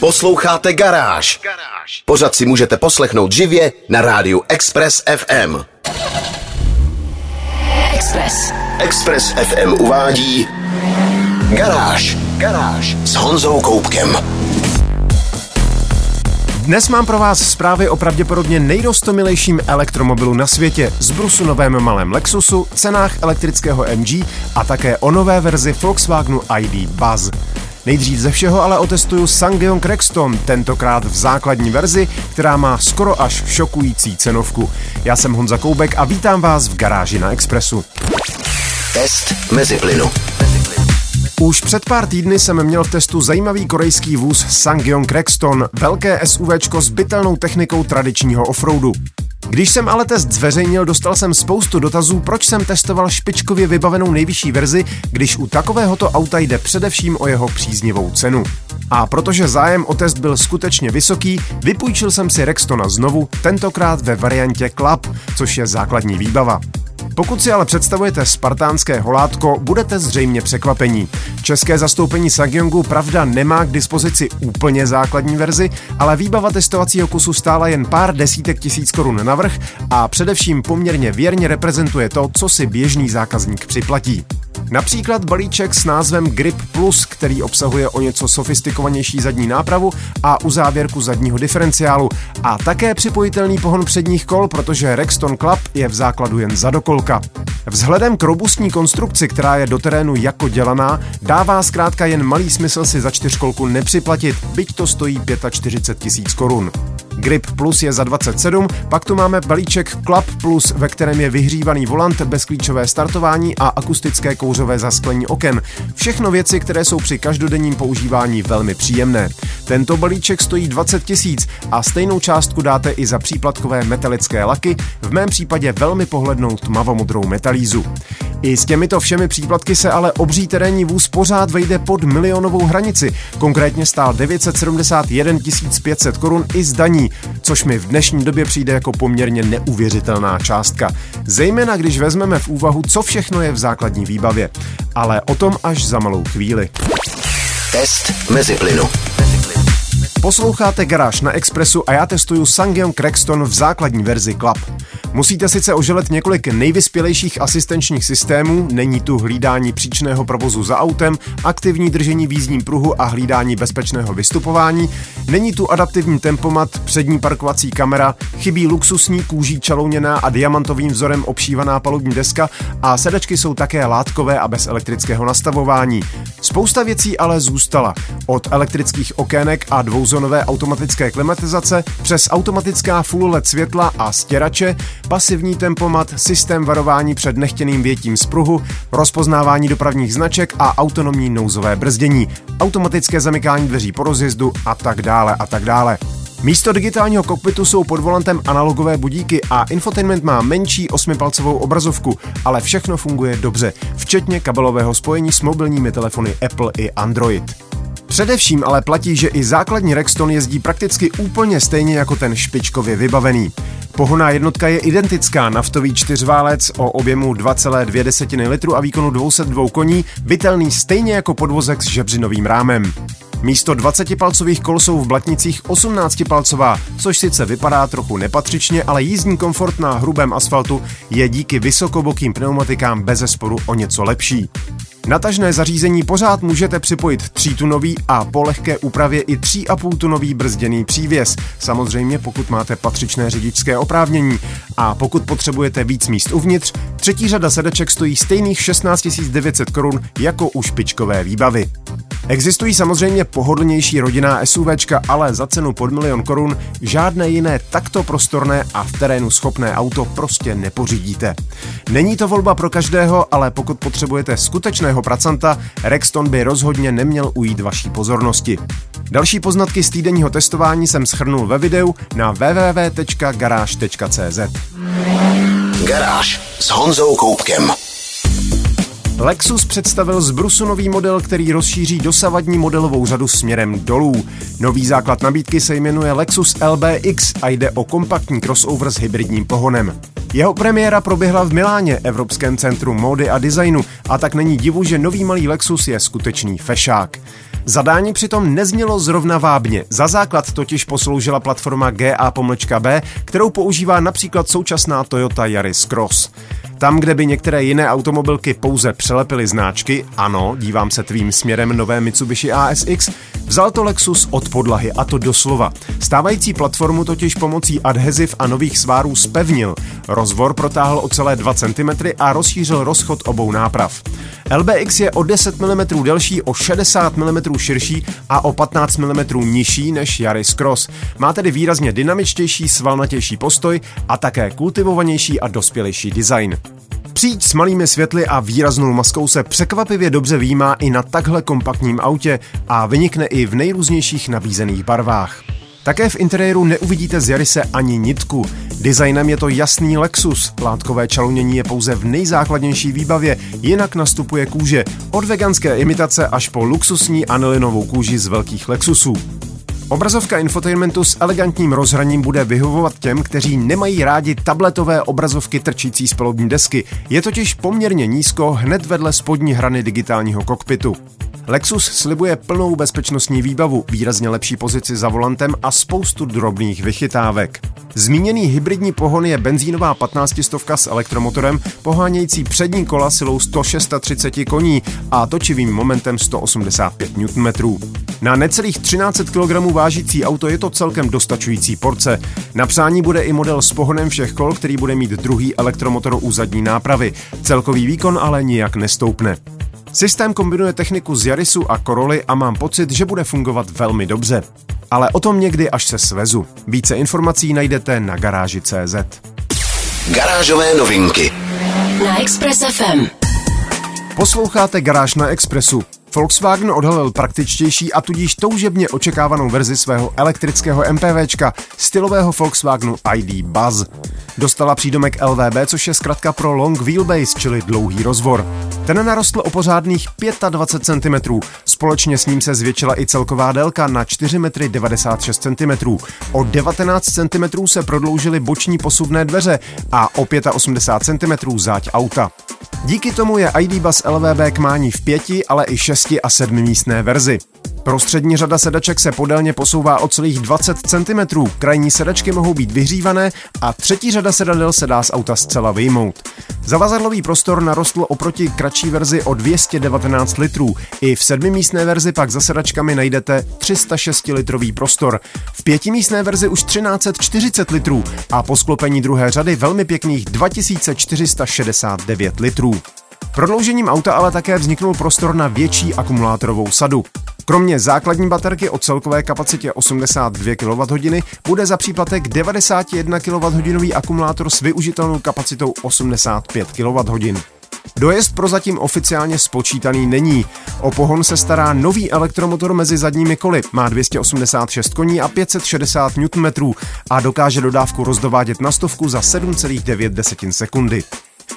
Posloucháte Garáž. Pořád si můžete poslechnout živě na rádiu Express FM. Express. Express FM uvádí Garáž. Garáž s Honzou Koupkem. Dnes mám pro vás zprávy o pravděpodobně nejrostomilejším elektromobilu na světě, z brusu novém malém Lexusu, cenách elektrického MG a také o nové verzi Volkswagenu ID Buzz. Nejdřív ze všeho ale otestuju Sangyong Rexton, tentokrát v základní verzi, která má skoro až šokující cenovku. Já jsem Honza Koubek a vítám vás v garáži na Expressu. Test mezi plynu. Už před pár týdny jsem měl v testu zajímavý korejský vůz Sangyong Rexton, velké SUVčko s bytelnou technikou tradičního offroadu. Když jsem ale test zveřejnil, dostal jsem spoustu dotazů, proč jsem testoval špičkově vybavenou nejvyšší verzi, když u takovéhoto auta jde především o jeho příznivou cenu. A protože zájem o test byl skutečně vysoký, vypůjčil jsem si Rextona znovu, tentokrát ve variantě Club, což je základní výbava. Pokud si ale představujete spartánské holátko, budete zřejmě překvapení. České zastoupení Sagyongu pravda nemá k dispozici úplně základní verzi, ale výbava testovacího kusu stála jen pár desítek tisíc korun navrh a především poměrně věrně reprezentuje to, co si běžný zákazník připlatí. Například balíček s názvem Grip Plus, který obsahuje o něco sofistikovanější zadní nápravu a uzávěrku zadního diferenciálu a také připojitelný pohon předních kol, protože Rexton Club je v základu jen zadokolka. Vzhledem k robustní konstrukci, která je do terénu jako dělaná, dává zkrátka jen malý smysl si za čtyřkolku nepřiplatit, byť to stojí 45 tisíc korun. Grip Plus je za 27, pak tu máme balíček Club Plus, ve kterém je vyhřívaný volant, bezklíčové startování a akustické kouřové zasklení oken. Všechno věci, které jsou při každodenním používání velmi příjemné. Tento balíček stojí 20 tisíc a stejnou částku dáte i za příplatkové metalické laky, v mém případě velmi pohlednou tmavomodrou metalízu. I s těmito všemi příplatky se ale obří terénní vůz pořád vejde pod milionovou hranici. Konkrétně stál 971 500 korun i z daní, což mi v dnešní době přijde jako poměrně neuvěřitelná částka. Zejména když vezmeme v úvahu, co všechno je v základní výbavě. Ale o tom až za malou chvíli. Test mezi plynu. Posloucháte Garáž na Expressu a já testuju Sangyong Rexton v základní verzi Club. Musíte sice oželet několik nejvyspělejších asistenčních systémů, není tu hlídání příčného provozu za autem, aktivní držení v jízdním pruhu a hlídání bezpečného vystupování, není tu adaptivní tempomat, přední parkovací kamera, chybí luxusní kůží čalouněná a diamantovým vzorem obšívaná palubní deska a sedačky jsou také látkové a bez elektrického nastavování. Spousta věcí ale zůstala. Od elektrických okének a dvouzónové automatické klimatizace přes automatická full LED světla a stěrače pasivní tempomat, systém varování před nechtěným větím z pruhu, rozpoznávání dopravních značek a autonomní nouzové brzdění, automatické zamykání dveří po rozjezdu a tak dále a tak dále. Místo digitálního kokpitu jsou pod volantem analogové budíky a infotainment má menší osmipalcovou obrazovku, ale všechno funguje dobře, včetně kabelového spojení s mobilními telefony Apple i Android. Především ale platí, že i základní Rexton jezdí prakticky úplně stejně jako ten špičkově vybavený. Pohoná jednotka je identická, naftový čtyřválec o objemu 2,2 litru a výkonu 202 koní, bytelný stejně jako podvozek s žebřinovým rámem. Místo 20-palcových kol jsou v blatnicích 18-palcová, což sice vypadá trochu nepatřičně, ale jízdní komfort na hrubém asfaltu je díky vysokobokým pneumatikám bez zesporu o něco lepší. Na tažné zařízení pořád můžete připojit 3-tunový a po lehké úpravě i 3,5-tunový brzděný přívěs, samozřejmě pokud máte patřičné řidičské oprávnění. A pokud potřebujete víc míst uvnitř, třetí řada sedaček stojí stejných 16 900 korun jako u špičkové výbavy. Existují samozřejmě pohodlnější rodinná SUVčka, ale za cenu pod milion korun žádné jiné takto prostorné a v terénu schopné auto prostě nepořídíte. Není to volba pro každého, ale pokud potřebujete skutečného pracanta, Rexton by rozhodně neměl ujít vaší pozornosti. Další poznatky z týdenního testování jsem schrnul ve videu na www.garage.cz. Garáž s Honzou Koupkem. Lexus představil zbrusu nový model, který rozšíří dosavadní modelovou řadu směrem dolů. Nový základ nabídky se jmenuje Lexus LBX a jde o kompaktní crossover s hybridním pohonem. Jeho premiéra proběhla v Miláně, Evropském centru módy a designu, a tak není divu, že nový malý Lexus je skutečný fešák. Zadání přitom neznělo zrovna vábně. Za základ totiž posloužila platforma GA-B, kterou používá například současná Toyota Yaris Cross. Tam, kde by některé jiné automobilky pouze přelepily značky, ano, dívám se tvým směrem nové Mitsubishi ASX, vzal to Lexus od podlahy a to doslova. Stávající platformu totiž pomocí adheziv a nových svárů spevnil. Rozvor protáhl o celé 2 cm a rozšířil rozchod obou náprav. LBX je o 10 mm delší, o 60 mm širší a o 15 mm nižší než Yaris Cross. Má tedy výrazně dynamičtější, svalnatější postoj a také kultivovanější a dospělejší design. Přijď s malými světly a výraznou maskou se překvapivě dobře výjímá i na takhle kompaktním autě a vynikne i v nejrůznějších nabízených barvách. Také v interiéru neuvidíte z Jarise ani nitku. Designem je to jasný Lexus, látkové čalunění je pouze v nejzákladnější výbavě, jinak nastupuje kůže, od veganské imitace až po luxusní anilinovou kůži z velkých Lexusů. Obrazovka infotainmentu s elegantním rozhraním bude vyhovovat těm, kteří nemají rádi tabletové obrazovky trčící z palubní desky. Je totiž poměrně nízko hned vedle spodní hrany digitálního kokpitu. Lexus slibuje plnou bezpečnostní výbavu, výrazně lepší pozici za volantem a spoustu drobných vychytávek. Zmíněný hybridní pohon je benzínová 15 stovka s elektromotorem, pohánějící přední kola silou 136 koní a točivým momentem 185 Nm. Na necelých 13 kg vážící auto je to celkem dostačující porce. Na přání bude i model s pohonem všech kol, který bude mít druhý elektromotor u zadní nápravy. Celkový výkon ale nijak nestoupne. Systém kombinuje techniku z Jarisu a Coroly a mám pocit, že bude fungovat velmi dobře. Ale o tom někdy až se svezu. Více informací najdete na garáži.cz. Garážové novinky na Express FM. Posloucháte Garáž na Expressu. Volkswagen odhalil praktičtější a tudíž toužebně očekávanou verzi svého elektrického MPVčka, stylového Volkswagenu ID Buzz. Dostala přídomek LVB, což je zkrátka pro Long Wheelbase, čili dlouhý rozvor. Ten narostl o pořádných 25 cm. Společně s ním se zvětšila i celková délka na 4 m 96 cm. O 19 cm se prodloužily boční posuvné dveře a o 85 cm záď auta. Díky tomu je ID Bus LVB k mání v pěti, ale i šesti a sedmi místné verzi. Prostřední řada sedaček se podélně posouvá o celých 20 cm, krajní sedačky mohou být vyhřívané a třetí řada sedadel se dá z auta zcela vyjmout. Zavazadlový prostor narostl oproti kratší verzi o 219 litrů. I v sedmimístné verzi pak za sedačkami najdete 306 litrový prostor. V pětimístné verzi už 1340 litrů a po sklopení druhé řady velmi pěkných 2469 litrů. Prodloužením auta ale také vzniknul prostor na větší akumulátorovou sadu. Kromě základní baterky o celkové kapacitě 82 kWh bude za příplatek 91 kWh akumulátor s využitelnou kapacitou 85 kWh. Dojezd prozatím oficiálně spočítaný není. O pohon se stará nový elektromotor mezi zadními koly. Má 286 koní a 560 Nm a dokáže dodávku rozdovádět na stovku za 7,9 sekundy.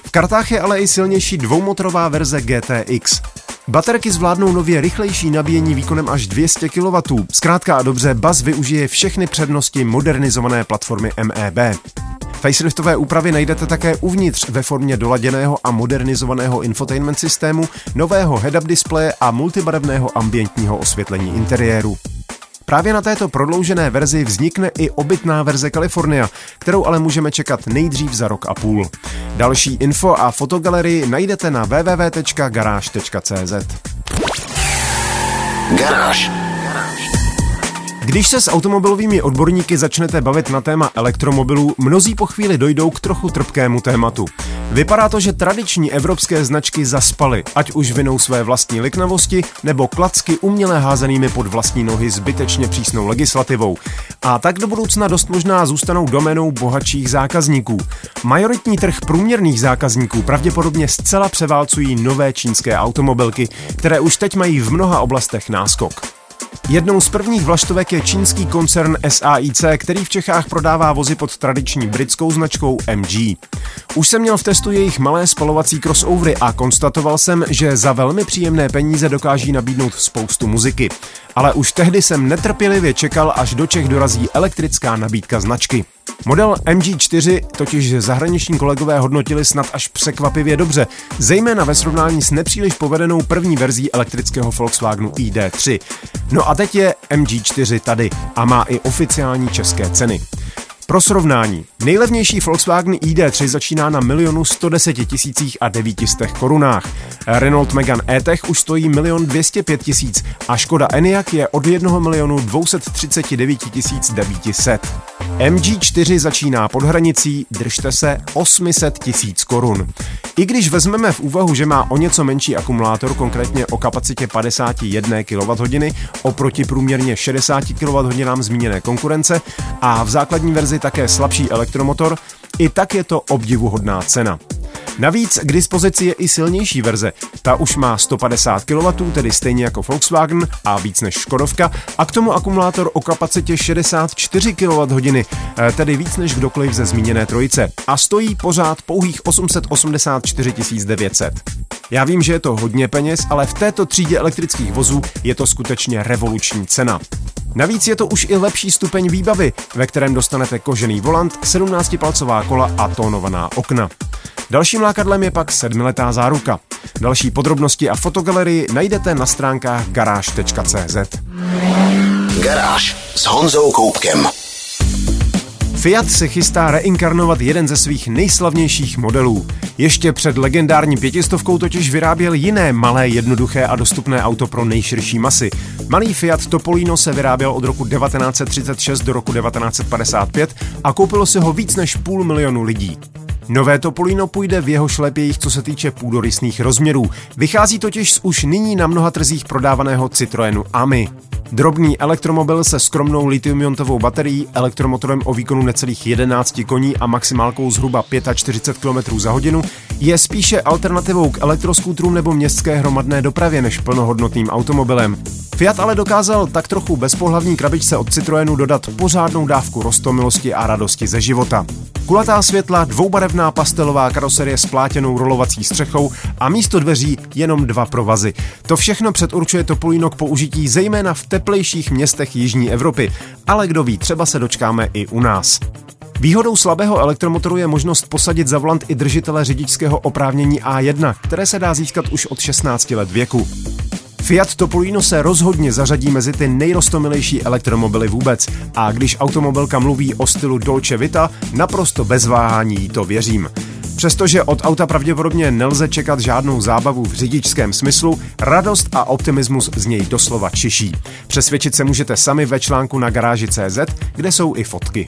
V kartách je ale i silnější dvoumotorová verze GTX. Baterky zvládnou nově rychlejší nabíjení výkonem až 200 kW. Zkrátka a dobře, Buzz využije všechny přednosti modernizované platformy MEB. Faceliftové úpravy najdete také uvnitř ve formě doladěného a modernizovaného infotainment systému, nového head-up displeje a multibarevného ambientního osvětlení interiéru. Právě na této prodloužené verzi vznikne i obytná verze California, kterou ale můžeme čekat nejdřív za rok a půl. Další info a fotogalerii najdete na www.garage.cz. Garáž. Když se s automobilovými odborníky začnete bavit na téma elektromobilů, mnozí po chvíli dojdou k trochu trpkému tématu. Vypadá to, že tradiční evropské značky zaspaly, ať už vinou své vlastní liknavosti nebo klacky uměle házenými pod vlastní nohy zbytečně přísnou legislativou. A tak do budoucna dost možná zůstanou domenou bohatších zákazníků. Majoritní trh průměrných zákazníků pravděpodobně zcela převálcují nové čínské automobilky, které už teď mají v mnoha oblastech náskok. Jednou z prvních vlaštovek je čínský koncern SAIC, který v Čechách prodává vozy pod tradiční britskou značkou MG. Už jsem měl v testu jejich malé spalovací crossovery a konstatoval jsem, že za velmi příjemné peníze dokáží nabídnout spoustu muziky. Ale už tehdy jsem netrpělivě čekal, až do Čech dorazí elektrická nabídka značky. Model MG4 totiž zahraniční kolegové hodnotili snad až překvapivě dobře, zejména ve srovnání s nepříliš povedenou první verzí elektrického Volkswagenu ID3. No a teď je MG4 tady a má i oficiální české ceny. Pro srovnání, nejlevnější Volkswagen ID3 začíná na milionu 110 tisících a 900 korunách. Renault Megane E-Tech už stojí milion 205 tisíc a Škoda Enyaq je od 1 milionu 239 900. MG4 začíná pod hranicí, držte se, 800 tisíc korun. I když vezmeme v úvahu, že má o něco menší akumulátor, konkrétně o kapacitě 51 kWh oproti průměrně 60 kWh zmíněné konkurence a v základní verzi také slabší elektromotor, i tak je to obdivuhodná cena. Navíc k dispozici je i silnější verze. Ta už má 150 kW, tedy stejně jako Volkswagen a víc než Škodovka, a k tomu akumulátor o kapacitě 64 kWh, eh, tedy víc než kdokoliv ze zmíněné trojice. A stojí pořád pouhých 884 900. Já vím, že je to hodně peněz, ale v této třídě elektrických vozů je to skutečně revoluční cena. Navíc je to už i lepší stupeň výbavy, ve kterém dostanete kožený volant, 17-palcová kola a tónovaná okna. Dalším lákadlem je pak sedmiletá záruka. Další podrobnosti a fotogalerii najdete na stránkách garáž.cz. Garáž s Honzou Koupkem. Fiat se chystá reinkarnovat jeden ze svých nejslavnějších modelů. Ještě před legendární pětistovkou totiž vyráběl jiné malé, jednoduché a dostupné auto pro nejširší masy. Malý Fiat Topolino se vyráběl od roku 1936 do roku 1955 a koupilo si ho víc než půl milionu lidí. Nové Topolino půjde v jeho šlepějích, co se týče půdorysných rozměrů. Vychází totiž z už nyní na mnoha trzích prodávaného Citroenu Ami. Drobný elektromobil se skromnou litiumiontovou baterií, elektromotorem o výkonu necelých 11 koní a maximálkou zhruba 45 km za hodinu je spíše alternativou k elektroskútrům nebo městské hromadné dopravě než plnohodnotným automobilem. Fiat ale dokázal tak trochu bezpohlavní krabičce od Citroenu dodat pořádnou dávku rostomilosti a radosti ze života. Kulatá světla, dvoubarevná pastelová karoserie s plátěnou rolovací střechou a místo dveří jenom dva provazy. To všechno předurčuje Topolino k použití zejména v teplejších městech Jižní Evropy, ale kdo ví, třeba se dočkáme i u nás. Výhodou slabého elektromotoru je možnost posadit za volant i držitele řidičského oprávnění A1, které se dá získat už od 16 let věku. Fiat Topolino se rozhodně zařadí mezi ty nejrostomilejší elektromobily vůbec a když automobilka mluví o stylu Dolce Vita, naprosto bez váhání to věřím. Přestože od auta pravděpodobně nelze čekat žádnou zábavu v řidičském smyslu, radost a optimismus z něj doslova čiší. Přesvědčit se můžete sami ve článku na garáži CZ, kde jsou i fotky.